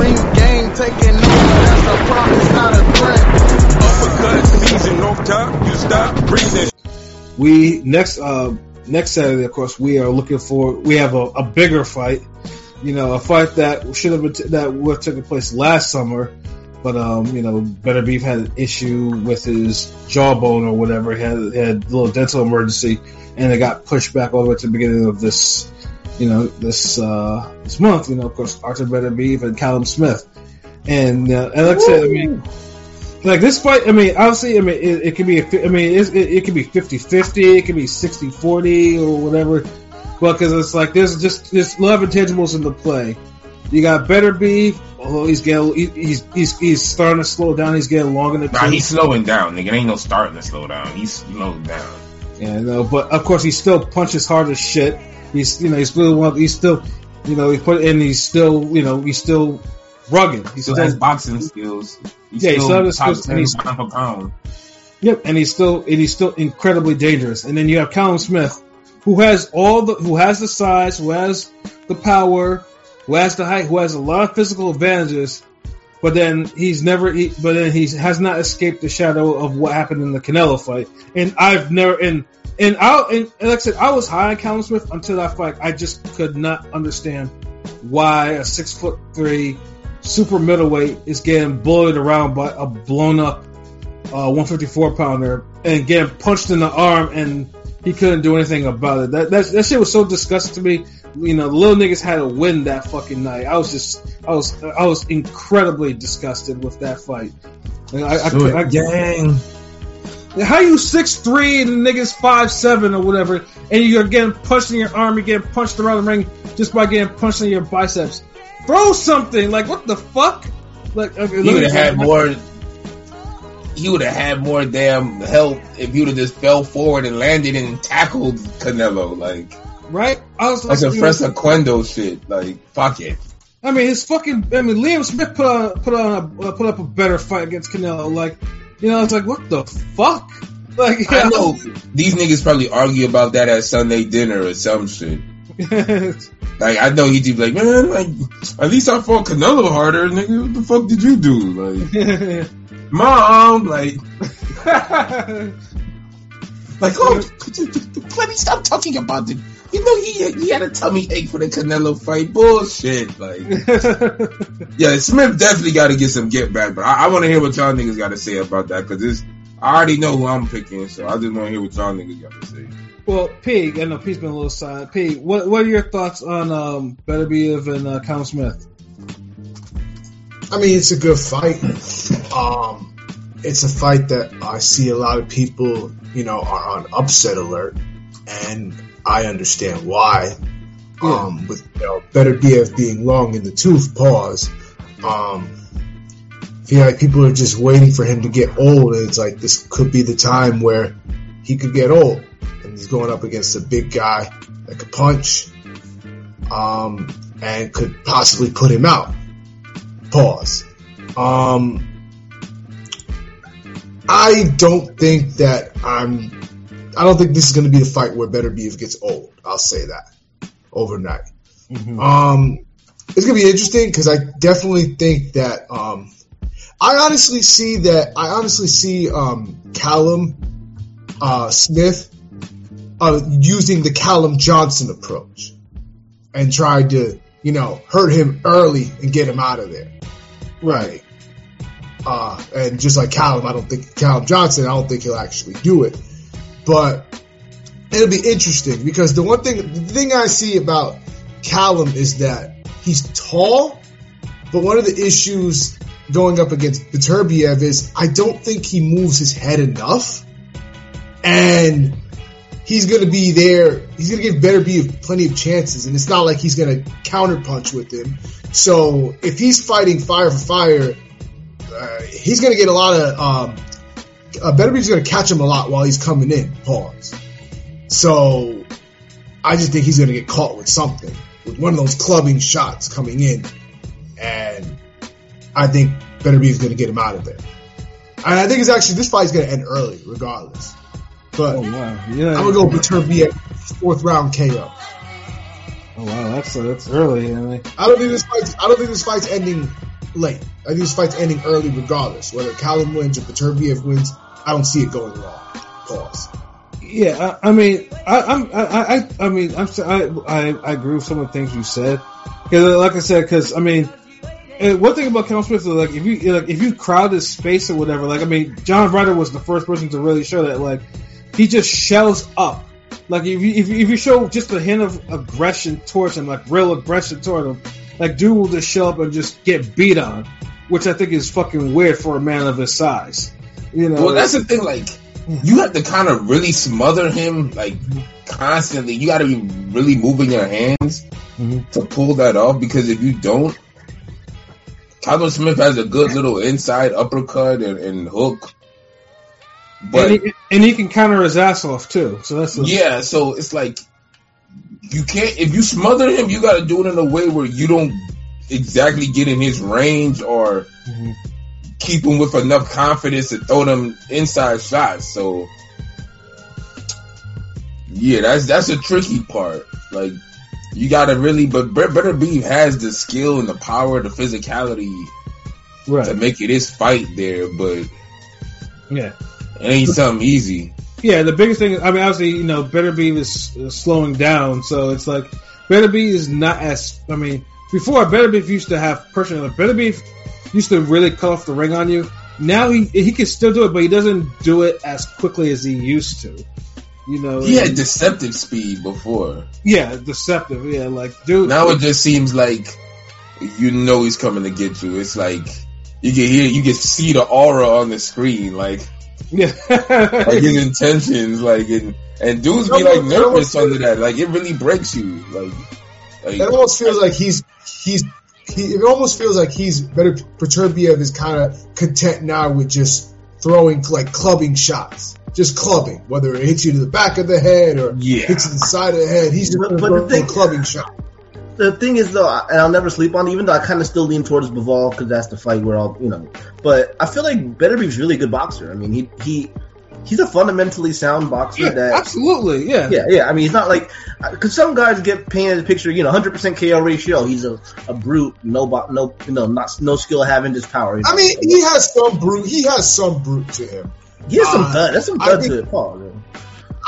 Ring Gang taking over. That's a promise, not a threat. Uppercut season, no time, you stop breathing. We next uh next Saturday, of course, we are looking for. We have a, a bigger fight. You know, a fight that should have been t- that would have taken place last summer, but um, you know, Beterbiev had an issue with his jawbone or whatever. He had, he had a little dental emergency, and it got pushed back all the way to the beginning of this, you know, this uh this month. You know, of course, Artur Beterbiev and Callum Smith, and uh, and like I said, I mean like this fight, I mean, obviously, I mean, it, it could be, a, I mean, it's, it, it could be 50-50, it could be 60-40 or whatever. Well, because it's like there's just there's of intangibles in the play. You got Beterbiev, although he's getting he- he's he's he's starting to slow down. He's getting long in the Nah, he's slowing down, nigga. Ain't no starting to slow down. He's slowing down. Yeah, no, but of course he still punches hard as shit. He's you know he's still one. He's still you know he put and he's still you know he's still rugged. He Still still has boxing skills. He's Yeah, he still has and 10 he's- pound for pound. Yep, and he's still and he's still incredibly dangerous. And then you have Callum Smith, who has all the who has the size, who has the power, who has the height, who has a lot of physical advantages. But then he's never, but then he has not escaped the shadow of what happened in the Canelo fight. And I've never, and and I, and, and like I said, I was high on Callum Smith until that fight. I just could not understand why a six foot three super middleweight is getting bullied around by a blown up uh, 154 pounder and getting punched in the arm and he couldn't do anything about it. That, that that shit was so disgusting to me. You know, the little niggas had to win that fucking night. I was just, I was, I was incredibly disgusted with that fight. And I, I, it. I, gang. How you six three and the niggas five seven or whatever, and you're getting punched in your arm, you're getting punched around the ring just by getting punched in your biceps. Throw something like what the fuck? Like okay, He would have had more. He would have had more damn help if he would have just fell forward and landed and tackled Canelo. Like right? I was that's like, a you know, Quendo shit. Like fuck it. I mean, his fucking. I mean, Liam Smith put on put on a, uh, put up a better fight against Canelo. Like, you know, it's like what the fuck? Like, I know these niggas probably argue about that at Sunday dinner or some shit. Like I know he just be like, man, like at least I fought Canelo harder, nigga. What the fuck did you do? Like, mom, like, like, oh, could you, let me stop talking about it. You know, he he had a tummy ache for the Canelo fight. Bullshit. Like, yeah, Smith definitely got to get some get back. But I, I want to hear what y'all niggas got to say about that because this. I already know who I'm picking, so I just want to hear what y'all niggas got to say. well, Pig. I know Pig's been a little silent. Pig, what what are your thoughts on um, Better Be and uh, Callum Smith? I mean, it's a good fight. Um, it's a fight that I see a lot of people, you know, are on upset alert, and I understand why. Um, with you know, Beterbiev being long in the tooth, pause. Um, feel like people are just waiting for him to get old, and it's like this could be the time where he could get old, and he's going up against a big guy that could punch, um, and could possibly put him out. Pause. Um, I don't think that I'm. I don't think this is going to be the fight where Beterbiev gets old. I'll say that overnight. Um, it's gonna be interesting because I definitely think that. Um, I honestly see that. I honestly see um, Callum uh, Smith uh, using the Callum Johnson approach and trying to, you know, hurt him early and get him out of there. Right. Uh, and just like Callum, I don't think Callum Johnson, I don't think he'll actually do it. But it'll be interesting because the one thing, the thing I see about Callum is that he's tall, but one of the issues going up against Beterbiev is I don't think he moves his head enough. And he's going to be there. He's going to give Beterbiev plenty of chances. And it's not like he's going to counterpunch with him. So if he's fighting fire for fire, uh, he's going to get a lot of, um, uh, Beterbiev's going to catch him a lot while he's coming in. Pause. So I just think he's going to get caught with something, with one of those clubbing shots coming in. And I think Beterbiev's going to get him out of there. And I think it's actually, this fight's going to end early, regardless. But Oh wow, yeah. I'm going to go Beterbiev fourth round KO. Oh wow, that's uh, that's early. I mean, I don't think this fight's, I don't think this fight's ending late. I think this fight's ending early regardless. Whether Callum wins or Beterbiev wins, I don't see it going long. Pause. Yeah, I, I mean, I, I'm, I, I, I mean, I'm, I, I, I agree with some of the things you said. Because, like I said, because I mean, uh, one thing about Callum Smith is like if you like if you crowd his space or whatever, like I mean, John Ryder was the first person to really show that like he just shells up. Like if you if you, if you show just a hint of aggression towards him, like real aggression toward him, like dude will just show up and just get beat on, which I think is fucking weird for a man of his size. You know, Well, that's the thing. Like, you have to kind of really smother him, like constantly. You got to be really moving your hands Mhm. to pull that off. Because if you don't, Callum Smith has a good little inside uppercut and, and hook. But and, he, and he can counter his ass off too. So that's a, yeah, so it's like you can't if you smother him, you got to do it in a way where you don't exactly get in his range or Mhm. keep him with enough confidence to throw them inside shots. So yeah, that's that's a tricky part. Like you got to really, but Beterbiev has the skill and the power, the physicality right. to make it his fight there, but yeah, it ain't something easy. Yeah, the biggest thing, I mean, obviously, you know, Beterbiev is slowing down, so it's like, Beterbiev is not as, I mean, before, Beterbiev used to have personal, Beterbiev used to really cut off the ring on you. Now he he can still do it, but he doesn't do it as quickly as he used to. You know, He had deceptive speed before. yeah, deceptive. Yeah, like dude. Now it just seems like you know he's coming to get you. It's like you can hear, you can see the aura on the screen, like yeah, like his intentions, like and and dudes be like nervous under that. Like it really breaks you. Like, It almost feels like he's he's he. It almost feels like he's better. Beterbiev is kind of content now with just throwing like clubbing shots, just clubbing, whether it hits you to the back of the head or Yeah. hits you to the side of the head. He's just But- gonna but throw the thing- clubbing shot. The thing is, though, and I'll never sleep on. it, Even though I kind of still lean towards Bivol because that's the fight where I'll, you know. But I feel like Beterbiev's really a good boxer. I mean, he he he's a fundamentally sound boxer. yeah, that absolutely, yeah, yeah, yeah. I mean, he's not like because some guys get painted a picture, you know, 100% KO ratio. He's a, a brute, no, no, you know, not no skill having just power. you know? I mean, he has some brute. He has some brute to him. he has some uh, dud. That's some think- to Paul. man.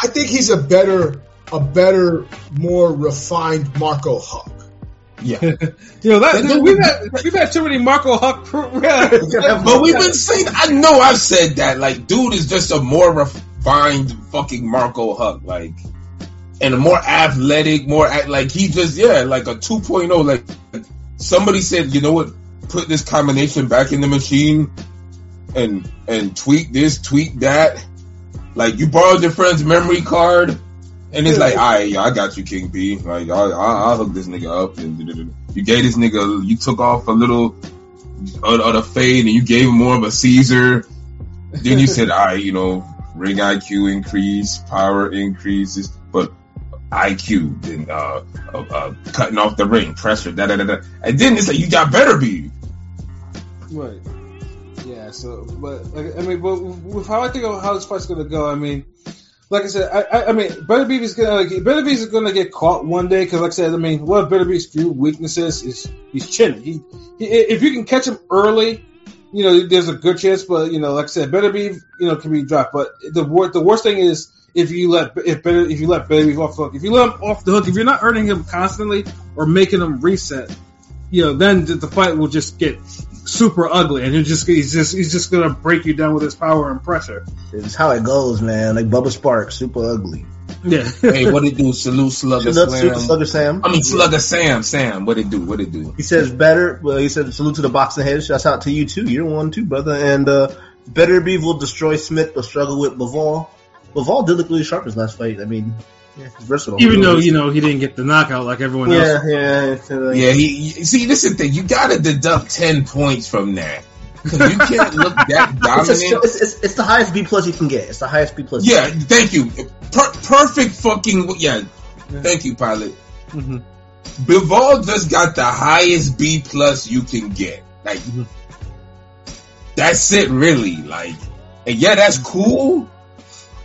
I think he's a better, a better, more refined Marco Huck. Yeah. You know that dude, we've had we've had too many Marco Huck. But we've been saying, I know I've said that. Like, dude is just a more refined fucking Marco Huck, like, and a more athletic, more like he just yeah, like a 2.0. Like somebody said, you know what? Put this combination back in the machine, and and tweak this, tweak that. Like you borrowed your friend's memory card, and it's like, all right, I got you, King P. Like I'll, I'll, I'll hook this nigga up. And you gave this nigga, you took off a little of, of the fade, and you gave him more of a Caesar. Then you said, all right, you know, ring IQ increase, power increases, but IQ, then uh, uh, uh, cutting off the ring, pressure, da da da da. And then it's like you got better be. Right. Yeah. So, but like, I mean, but with how I think of how this fight's gonna go, I mean, like I said, I, I, I mean, Beterbiev is gonna like, Beterbiev is gonna get caught one day because, like I said, I mean, one of Beterbiev's few weaknesses is he's chinning. He, he, if you can catch him early, you know, there's a good chance. But you know, like I said, Beterbiev, you know, can be dropped. But the wor- the worst thing is if you let if better if you let Beterbiev off the hook. If you let him off the hook, if you're not earning him constantly or making him reset, you know, then the, the fight will just get super ugly, and he's just he's just he's just gonna break you down with his power and pressure. It's how it goes, man. Like Bubba Sparks, super ugly. Yeah. Hey, what it do? Salute Slugger Salute, salute Slam. Slugger Sam. I mean Slugger Sam. Sam, what it do? What it do? He says better. Well, he said salute to the boxing head. Shouts out to you too. You're one too, brother. And uh, Beterbiev will destroy Smith, but struggle with Bivol. Bivol did look really sharp his last fight. I mean, yeah, versatile. Even though you know he didn't get the knockout like everyone yeah, else. yeah, it's, uh, Yeah, he, he- see. This is the thing. You gotta deduct ten points from that because you can't look that It's, dominant. a, it's, it's, it's the highest B plus you can get. It's the highest B plus. Yeah, thank you. Per- perfect fucking yeah. Thank you, pilot. Mhm. Bivol just got the highest B plus you can get. Like Mhm. that's it, really. Like, and yeah, that's cool.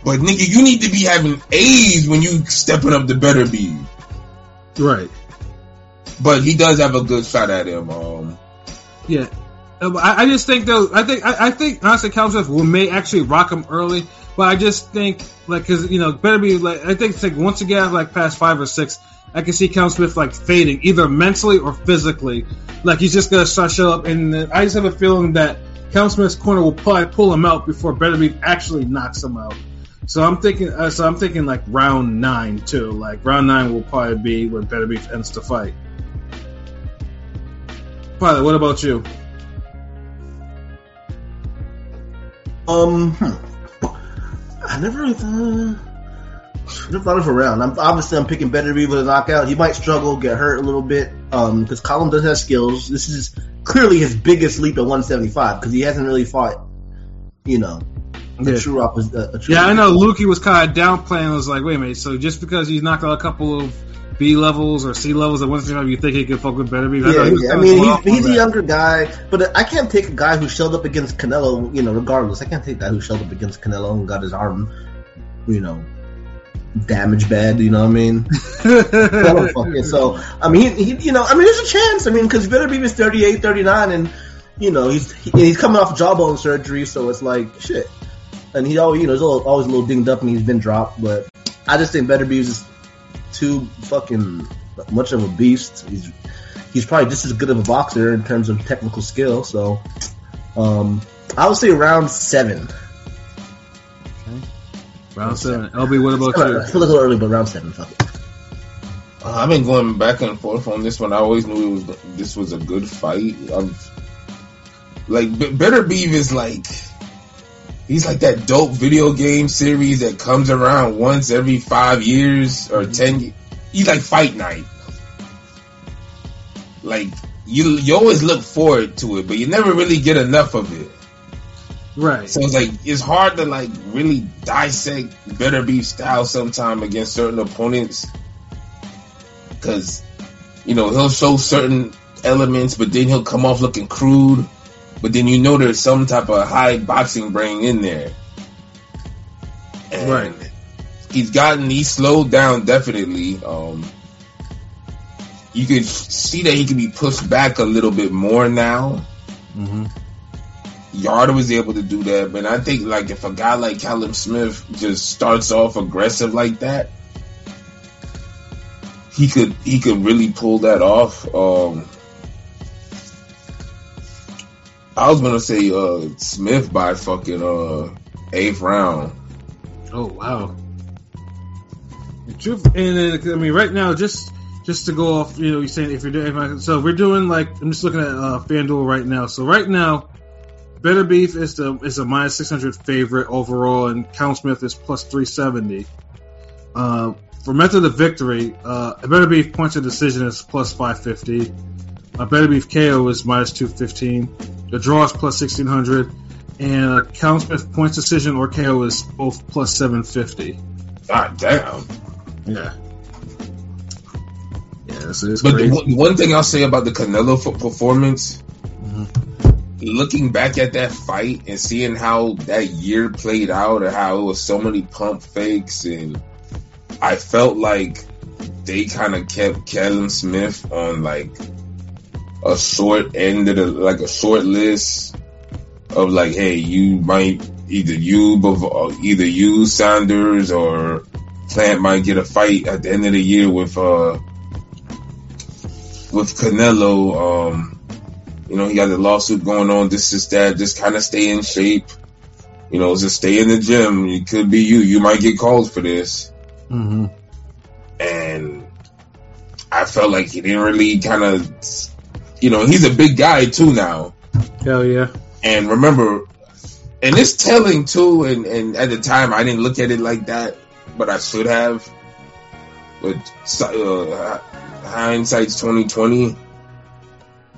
But nigga, you need to be having A's when you stepping up the better B. Right. But he does have a good shot at him. Um, Yeah. Uh, I, I just think though. I think I, I think honestly, Smith will may actually rock him early, but I just think like because you know better be like I think it's like once again like past five or six, I can see Callum Smith like fading either mentally or physically. Like he's just gonna start show up, and uh, I just have a feeling that Callum Smith's corner will probably pull him out before Beterbiev actually knocks him out. So I'm thinking, uh, so I'm thinking like round nine too. Like round nine will probably be when Beterbiev ends the fight. Pilot, what about you? Um, hmm. I never really thought, never thought of a round. I'm obviously I'm picking Beterbiev with a knockout. He might struggle, get hurt a little bit, um, because Callum does have skills. This is clearly his biggest leap at 175 because he hasn't really fought, you know, a Yeah. true opposite. A, a true Yeah, I know Lukey was kind of downplaying. Was like, wait a minute. So just because he's knocked out a couple of B levels or C levels at one time, you think he could fuck with Beterbiev? Yeah, he yeah. I mean, he's, he's a that. younger guy, but I can't take a guy who showed up against Canelo, you know, regardless. I can't take a guy who showed up against Canelo and got his arm, you know, damaged bad, you know what I mean? So, I mean, he, he, you know, I mean, there's a chance. I mean, because Beterbiev is 38, 39, and, you know, he's he, he's coming off jawbone surgery, so it's like, shit. And he always, you know, he's always, always a little dinged up and he's been dropped, but I just think Beterbiev is too fucking much of a beast. He's he's probably just as good of a boxer in terms of technical skill. So, um, I would say round seven. Round seven. LB, what about I you? feel like a little early, but round seven. Fuck it. Uh, I've been going back and forth on this one. I always knew it was this was a good fight. I've, like B- Beterbiev is like he's like that dope video game series that comes around once every five years or mm-hmm. ten. He's like Fight Night. Like you, you always look forward to it, but you never really get enough of it. Right. So it's like it's hard to like really dissect Beterbiev style sometime against certain opponents because you know he'll show certain elements, but then he'll come off looking crude. But then you know there's some type of high boxing brain in there. And Right. He's gotten he's slowed down definitely. Um, you could see that he can be pushed back a little bit more now. hmm Yarder was able to do that, but I think like if a guy like Callum Smith just starts off aggressive like that, he could he could really pull that off. Um, I was gonna say uh, Smith by fucking uh, eighth round. Oh wow. The truth, and then, I mean, right now, just just to go off, you know, you're saying if you're doing, so we're doing like I'm just looking at uh, FanDuel right now. So right now, Beterbiev is the is a minus 600 favorite overall, and Callum Smith is plus 370. Uh, for method of victory, uh, Beterbiev points of decision is plus 550. Uh, Beterbiev KO is minus 215. The draw is plus 1600. And uh, Callum Smith points decision or KO is both plus 750. God damn! Yeah. Yeah, so it's But the crazy. one, thing I'll say about the Canelo performance, looking back at that fight and seeing how that year played out, and how it was so many pump fakes, and I felt like they kind of kept Callum Smith on like a short end of the like a short list of like, hey, you might either you, either you Saunders or Plant might get a fight at the end of the year with uh with Canelo, um, you know, he got the lawsuit going on. This is that. Just kind of stay in shape. You know, just stay in the gym. It could be you. You might get called for this. hmm And I felt like he didn't really kind of, you know, he's a big guy too now. Hell yeah. And remember, and it's telling too. And, and at the time, I didn't look at it like that, but I should have. But uh, hindsight's twenty twenty.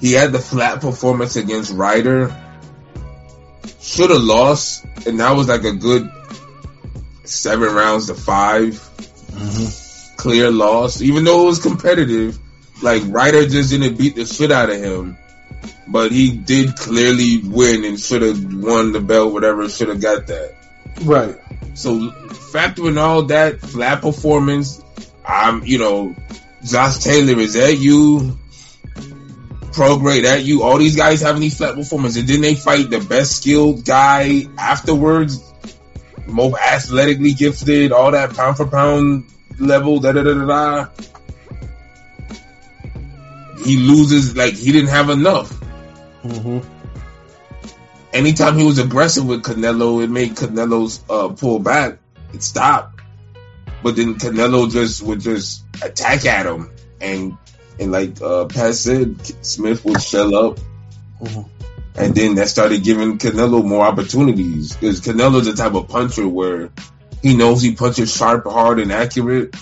He had the flat performance against Ryder. Should have lost, and that was like a good seven rounds to 5 Clear loss, even though it was competitive. Like Ryder just didn't beat the shit out of him but he did clearly win and should have won the belt, whatever, should have got that. Right. So factoring all that flat performance, I'm, you know, Josh Taylor, is that you? prograde at you all these guys having these flat performances, and then they fight the best skilled guy afterwards, most athletically gifted, all that pound for pound level, da da da da da. He loses like he didn't have enough. Mm-hmm. Anytime he was aggressive with Canelo, it made Canelo's uh, pull back. It stopped, but then Canelo just would just attack at him, and and like uh, Pat said, Smith would shell up, Mhm. and then that started giving Canelo more opportunities because Canelo's the type of puncher where he knows he punches sharp, hard, and accurate,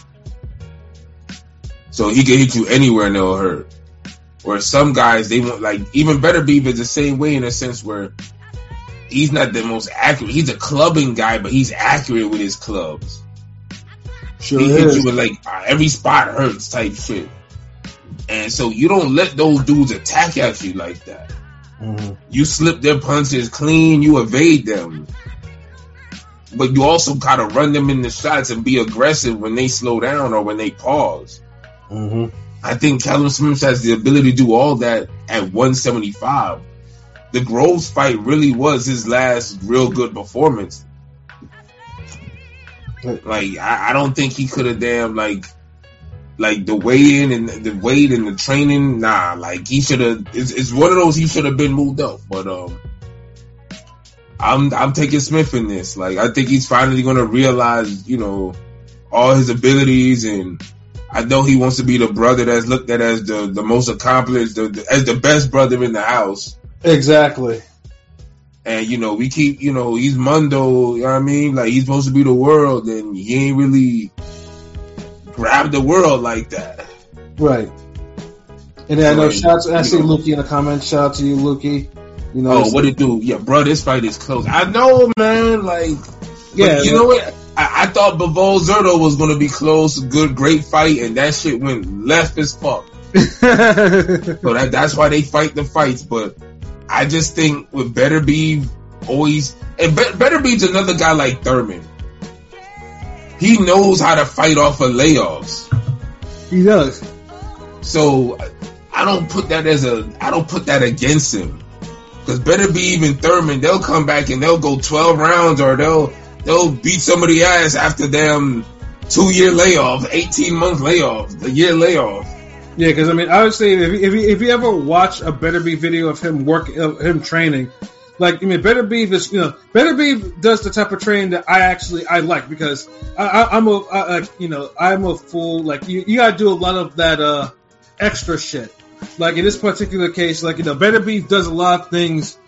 so he can hit you anywhere and it'll hurt. Where some guys they want like even Beterbiev is the same way in a sense where he's not the most accurate. He's a clubbing guy, but he's accurate with his clubs. Sure he hits you with like uh, every spot hurts type shit. And so you don't let those dudes attack at you like that. Mhm. You slip their punches clean, you evade them. But you also gotta run them in the shots and be aggressive when they slow down or when they pause. Mhm. I think Callum Smith has the ability to do all that at 175. The Groves fight really was his last real good performance. Like I, I don't think he could have damn like like the weigh in and the weight and the training. Nah, like he should have. It's, it's one of those he should have been moved up. But um, I'm I'm taking Smith in this. Like I think he's finally going to realize, you know, all his abilities and. I know he wants to be the brother that's looked at as the, the most accomplished, the, the, as the best brother in the house. Exactly. And you know, we keep, you know, he's Mundo, you know what I mean? Like he's supposed to be the world and he ain't really grabbed the world like that. Right. And then I know Right. shouts. I see. Lukey in the comments. Shout out to you, Lukey. You know, Oh, what it do? Yeah, bro, this fight is close. I know, man. Like, yeah, yeah, you know what? I, I thought Bivol Zurdo was gonna be close, good, great fight, and that shit went left as fuck. So that that's why they fight the fights. But I just think with Better Be always and Be- Better Be's another guy like Thurman. He knows how to fight off of layoffs. he does. So I don't put that as a I don't put that against him. Cause better be even Thurman, they'll come back and they'll go twelve rounds or they'll they'll beat somebody ass after them two year layoff, eighteen month layoff, a year layoff. Yeah, because I mean, I would say if you, if you, if you ever watch a Beterbiev video of him work of him training, like I mean, Beterbiev is you know Beterbiev does the type of training that I actually I like because I, I'm a I, I, you know I'm a fool like you you gotta do a lot of that uh extra shit. Like in this particular case, like you know, Beterbiev does a lot of things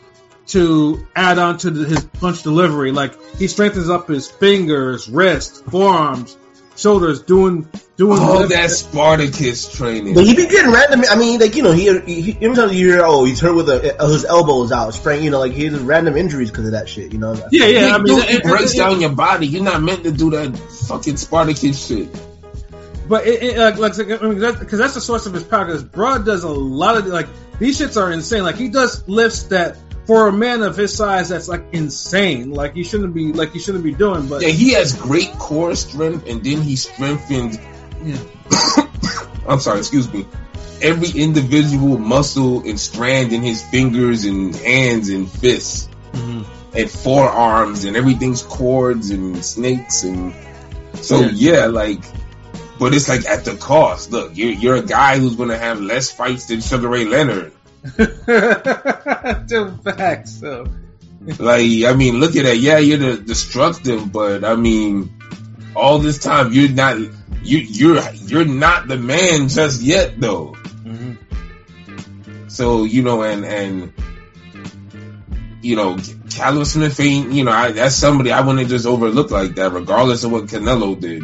to add on to the, his punch delivery. Like he strengthens up his fingers, wrists, forearms, shoulders, doing doing All that Spartacus training. But he be getting random. I mean, like you know, he, he every time you hear, oh, he's hurt with a, his elbows out, sprain. You know, like he has random injuries because of that shit. You know. Yeah, yeah. I mean, do- it and- breaks and- down your body. You're not meant to do that fucking Spartacus shit. But it, it, like, like, I mean, because that's the source of his power. Because Broad does a lot of like these shits are insane. Like he does lifts that for a man of his size, that's like insane. Like he shouldn't be like he shouldn't be doing. But Yeah, he has great core strength, and then he strengthens. Yeah. I'm sorry, excuse me. Every individual muscle and strand in his fingers and hands and fists mm-hmm. and forearms and everything's cords and snakes and so Yeah. yeah, like. But it's like at the cost. Look, you're you're a guy who's gonna have less fights than Sugar Ray Leonard. Two facts. So Like, I mean, look at that. Yeah, you're the destructive, but I mean, all this time you're not you you're you're not the man just yet, though. Mm-hmm. So you know, and and you know, Callum Smith ain't you know I, that's somebody I wouldn't just overlook like that, regardless of what Canelo did.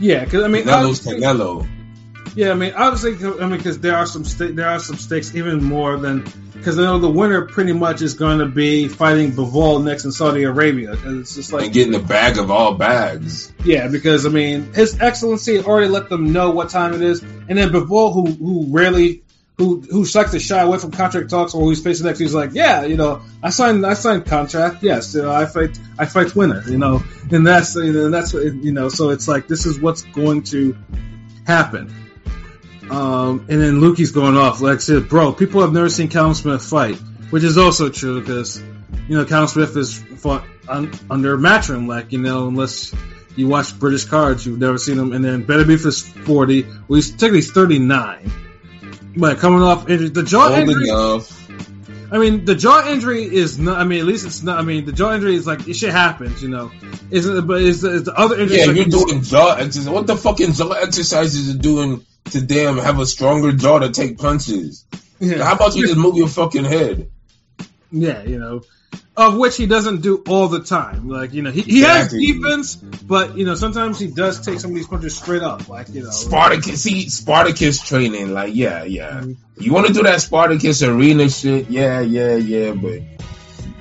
yeah, because I mean, Canelo's obviously- Canelo. Yeah, I mean, obviously, I mean, because there are some sta- there are some stakes even more than because I know the winner pretty much is going to be fighting Bivol next in Saudi Arabia. 'Cause it's just like and getting the bag of all bags. Yeah, because I mean, His Excellency already let them know what time it is, and then Bivol, who who rarely who who likes to shy away from contract talks or who's facing next, he's like, yeah, you know, I signed I signed contract, yes, you know, I fight I fight winner, you know, and that's and that's you know, so it's like this is what's going to happen. Um, and then Lukey's going off. Like I said, bro, people have never seen Callum Smith fight, which is also true because, you know, Callum Smith is fought un- under Matchroom, like, you know, unless you watch British cards, you've never seen him. And then Beterbiev is 40. Well, he's technically he's 39. But coming off injury, the jaw Old injury, enough. I mean, the jaw injury is not. I mean, at least it's not. I mean, the jaw injury is like it shit happens, you know. Isn't but is the, is the other injury? Yeah, like, you're doing jaw exercises. What the fucking jaw exercises are doing to damn have a stronger jaw to take punches? yeah, How about you just move your fucking head? yeah, you know, of which he doesn't do all the time. Like you know, he, he has defense, but you know, sometimes he does take some of these punches straight up, like you know. Spartacus, see Spartacus training, like yeah, yeah. Mhm. You want to do that Spartacus arena shit? Yeah, yeah, yeah. But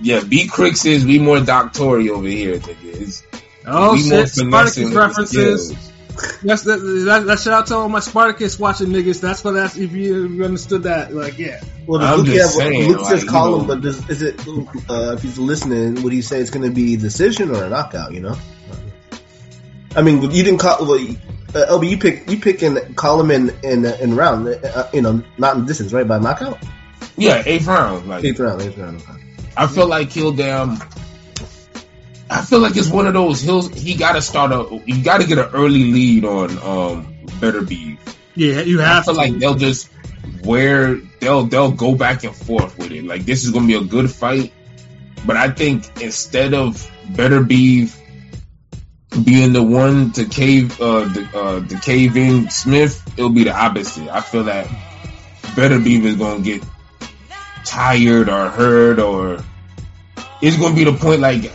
yeah, B Cricks is we more doctory over here. Nigga. It's, Oh shit, Spartacus references. Skills. That's that, that, that. Shout out to all my Spartacus watching niggas. That's what that's. If you, understood that, like yeah. Well, I'm does Luke, just have, saying, Luke says like, call him, but does, is it uh, if he's listening? Would he say it's going to be decision or a knockout? You know, I mean, you didn't call. Well, uh, LB, you pick you pick and call him in in in round. Uh, you know, not in distance, right? By knockout, Yeah, eighth round. Like eighth round, eighth round. Okay. I feel like he'll damn. I feel like it's one of those. He'll he got to start a. You got to get an early lead on um Better Be. Yeah, you I have feel to. like they'll just where they'll they'll go back and forth with it. Like this is gonna be a good fight, but I think instead of Better Be being the one to cave uh the uh the cave in Smith, it'll be the opposite. I feel that Better Be is gonna get tired or hurt or it's gonna be the point like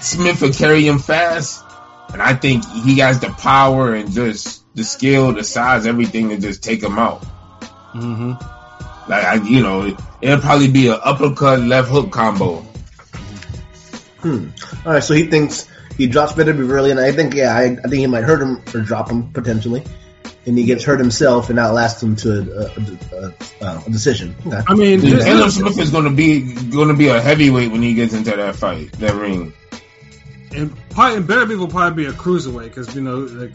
Smith will carry him fast, and I think he has the power and just the skill, the size, everything to just take him out. hmm Like I, you know, it'll probably be an uppercut left hook combo. Hmm. All right, so he thinks he drops Better Be early, and I think yeah, I, I think he might hurt him or drop him potentially, and he gets hurt himself and outlast him to a, a, a, a, a decision. Okay. I mean, Dude, Caleb Smith is gonna be gonna be a heavyweight when he gets into that fight, that ring. And probably and better people probably be a cruiserweight because you know like,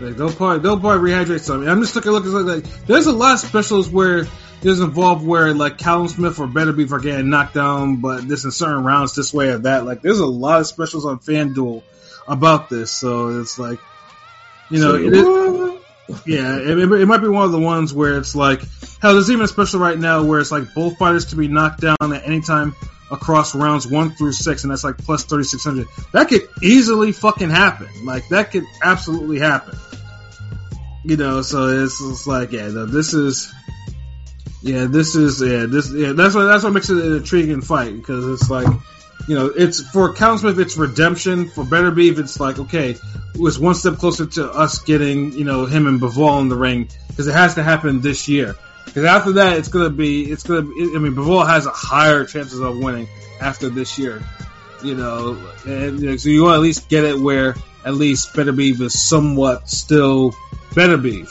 like they'll probably they'll probably rehydrate something. I'm just looking looking like, like there's a lot of specials where there's involved where like Callum Smith or Beterbiev are getting knocked down, but this in certain rounds this way or that. Like there's a lot of specials on FanDuel about this, so it's like you know it is, yeah, it, it, it might be one of the ones where it's like hell. There's even a special right now where it's like both fighters to be knocked down at any time across rounds one through six, and that's like plus thirty six hundred. That could easily fucking happen. Like that could absolutely happen. You know, so it's, it's like yeah, no, this is. Yeah, this is yeah, this yeah. That's what that's what makes it an intriguing fight because it's like, you know, it's for Callum Smith, it's redemption. For Beterbiev, it's like okay, it was one step closer to us getting you know him and Bivol in the ring because it has to happen this year. Because after that, it's gonna be it's gonna. Be, I mean, Bivol has a higher chances of winning after this year. You know, and you know, so you want to at least get it where at least Beterbiev is somewhat still Beterbiev.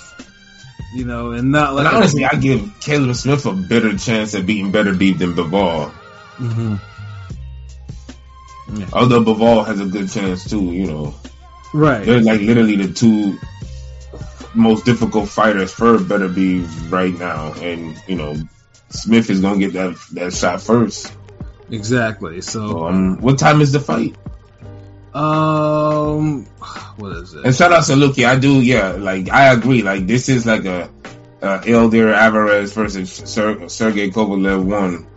You know, and not like And honestly, I give Caleb Smith a better chance at beating Beterbiev than Bivol. hmm Although Bivol has a good chance too, you know. right. They're like literally the two most difficult fighters for Better be right now, and you know Smith is gonna get that that shot first. Exactly. So, So, um, what time is the fight? um, what is it? And shout out to Luki. I do, yeah. Like I agree. Like this is like a, a Eleider Alvarez versus Ser- Sergey Kovalev one.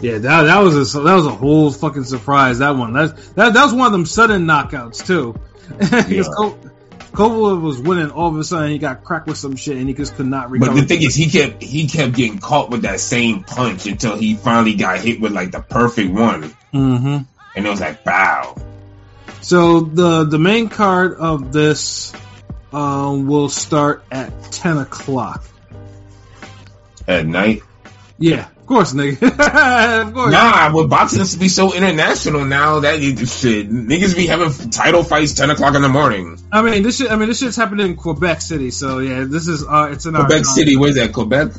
Yeah, that that was a that was a whole fucking surprise. That one. That that that was one of them sudden knockouts too. Yeah. Ko- Kovalev was winning, all of a sudden he got cracked with some shit, and he just could not recover. But the thing is, he kept he kept getting caught with that same punch until he finally got hit with like the perfect one, hmm and it was like bow. So the the main card of this um, will start at ten o'clock. At night, Yeah, of course, nigga. of course. nah. With boxing to be so international now that shit niggas be having title fights ten o'clock in the morning. I mean, this shit. I mean, this shit's happening in Quebec City. So yeah, this is uh, it's in our Quebec City, where's that? Quebec.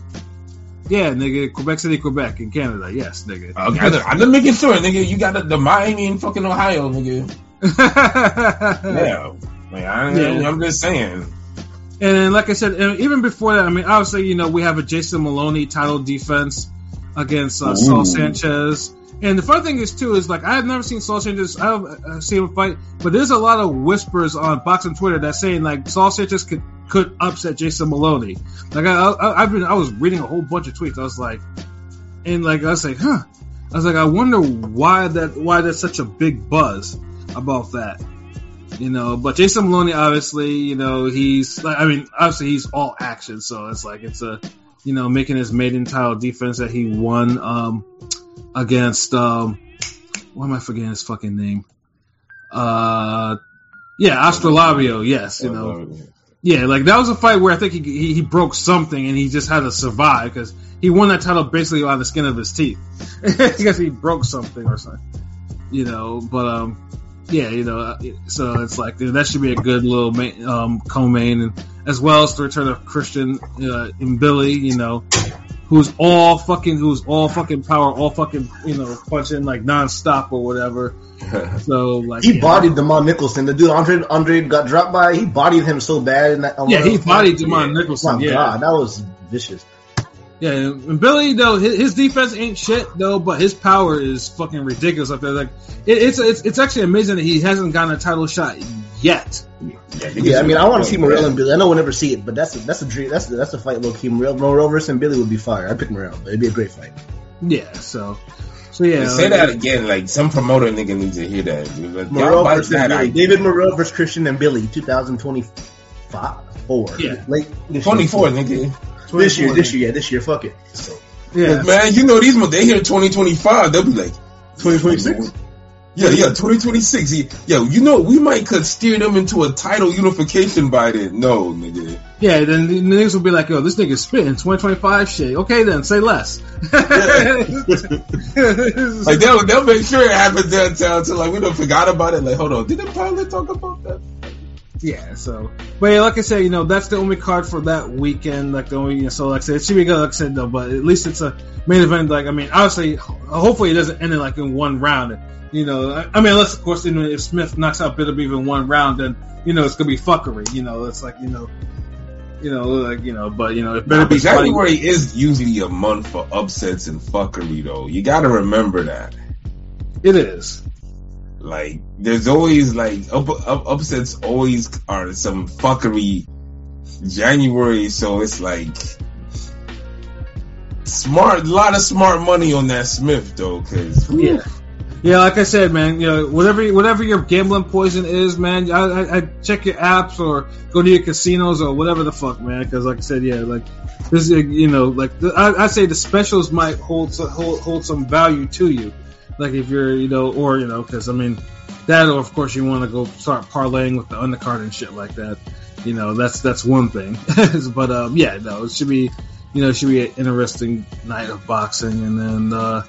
Yeah, nigga, Quebec City, Quebec, in Canada. Yes, nigga. Okay, I'm just- making sure, nigga. You got the, the Miami in fucking Ohio, nigga. Yeah, like, I, Yeah. I'm just saying. And like I said, even before that, I mean, obviously, you know, we have a Jason Moloney title defense against uh, Saul Sanchez. And the fun thing is too is like I have never seen Saul Sanchez. I have uh, seen him fight, but there's a lot of whispers on boxing Twitter that saying like Saul Sanchez could could upset Jason Moloney. Like I, I I've been I was reading a whole bunch of tweets. I was like, and like I was like, huh. I was like, I wonder why that why there's such a big buzz about that. You know, but Jason Moloney, obviously, you know, he's like, I mean, obviously he's all action, so it's like it's a, you know, making his maiden title defense that he won um against um, why am I forgetting his fucking name? Uh, yeah, Astrolabio. Yes, you know, yeah, like that was a fight where I think he he, he broke something and he just had to survive because he won that title basically on the skin of his teeth because he broke something or something, you know. But um, yeah, you know, uh, so it's like that should be a good little main, um co-main, and as well as the return of Christian uh, Mbilli, you know, who's all fucking who's all fucking power, all fucking you know punching like nonstop or whatever. So like He bodied Demond Nicholson. The dude Andre Andre got dropped by. He bodied him so bad. In that, yeah, one he those bodied fights. Demond My Nicholson. Yeah, God, that was vicious. Yeah, and Billy though his, his defense ain't shit though, but his power is fucking ridiculous up there. Like it, it's it's it's actually amazing that he hasn't gotten a title shot yet. Yeah, I mean, I want to see Morrell and Billy. I know we'll never see it, but that's a, that's a dream. That's a, that's a fight. Low key, Morrell, Morrell versus Mbilli would be fire. I'd pick Morrell. But it'd be a great fight. Yeah, so so yeah, Say that again, like some promoter nigga needs to hear that. Dude. Like, Morrell versus that Billy. David Morrell versus Christian Mbilli, 2025, four. Yeah. late this year. 24, nigga. This year, this year, yeah, this year. Fuck it. So, yeah. Man, you know these mo- they hear 2025, they'll be like 2026. Yeah, yeah, 2026. He- Yo, you know, we might could steer them into a title unification by then. No, nigga. Yeah, then the niggas will be like, "Yo, this nigga's spitting 2025 shit." Okay, then say less. Like they'll they'll make sure it happens downtown So, like we don't forgot about it. Like, hold on, did the pilot talk about that? Yeah, so, but yeah, like I said, you know, that's the only card for that weekend. Like the only, you know, so like I said, it should be good. Like I said, though, but at least it's a main event. Like I mean, obviously, hopefully, it doesn't end in like in one round. You know, I, I mean, unless of course, you know, if Smith knocks out Bitter in one round, then you know it's gonna be fuckery. You know, it's like you know, you know, like you know, but you know, Nah, Better but January is usually a month for upsets and fuckery, though. You got to remember that. it is. Like, there's always like up, up, upsets always are some fuckery January, so it's like smart, a lot of smart money on that Smith though, because Yeah. Yeah, like I said, man, you know, whatever whatever your gambling poison is, man, I, I, I check your apps or go to your casinos or whatever the fuck, man. Because like I said, yeah, like this, is, you know, like the, I, I say the specials might hold hold hold some value to you, like if you're, you know, or you know, because I mean, that or of course you want to go start parlaying with the undercard and shit like that. You know, that's that's one thing. but um, yeah, no, it should be, you know, it should be an interesting night of boxing, and then. uh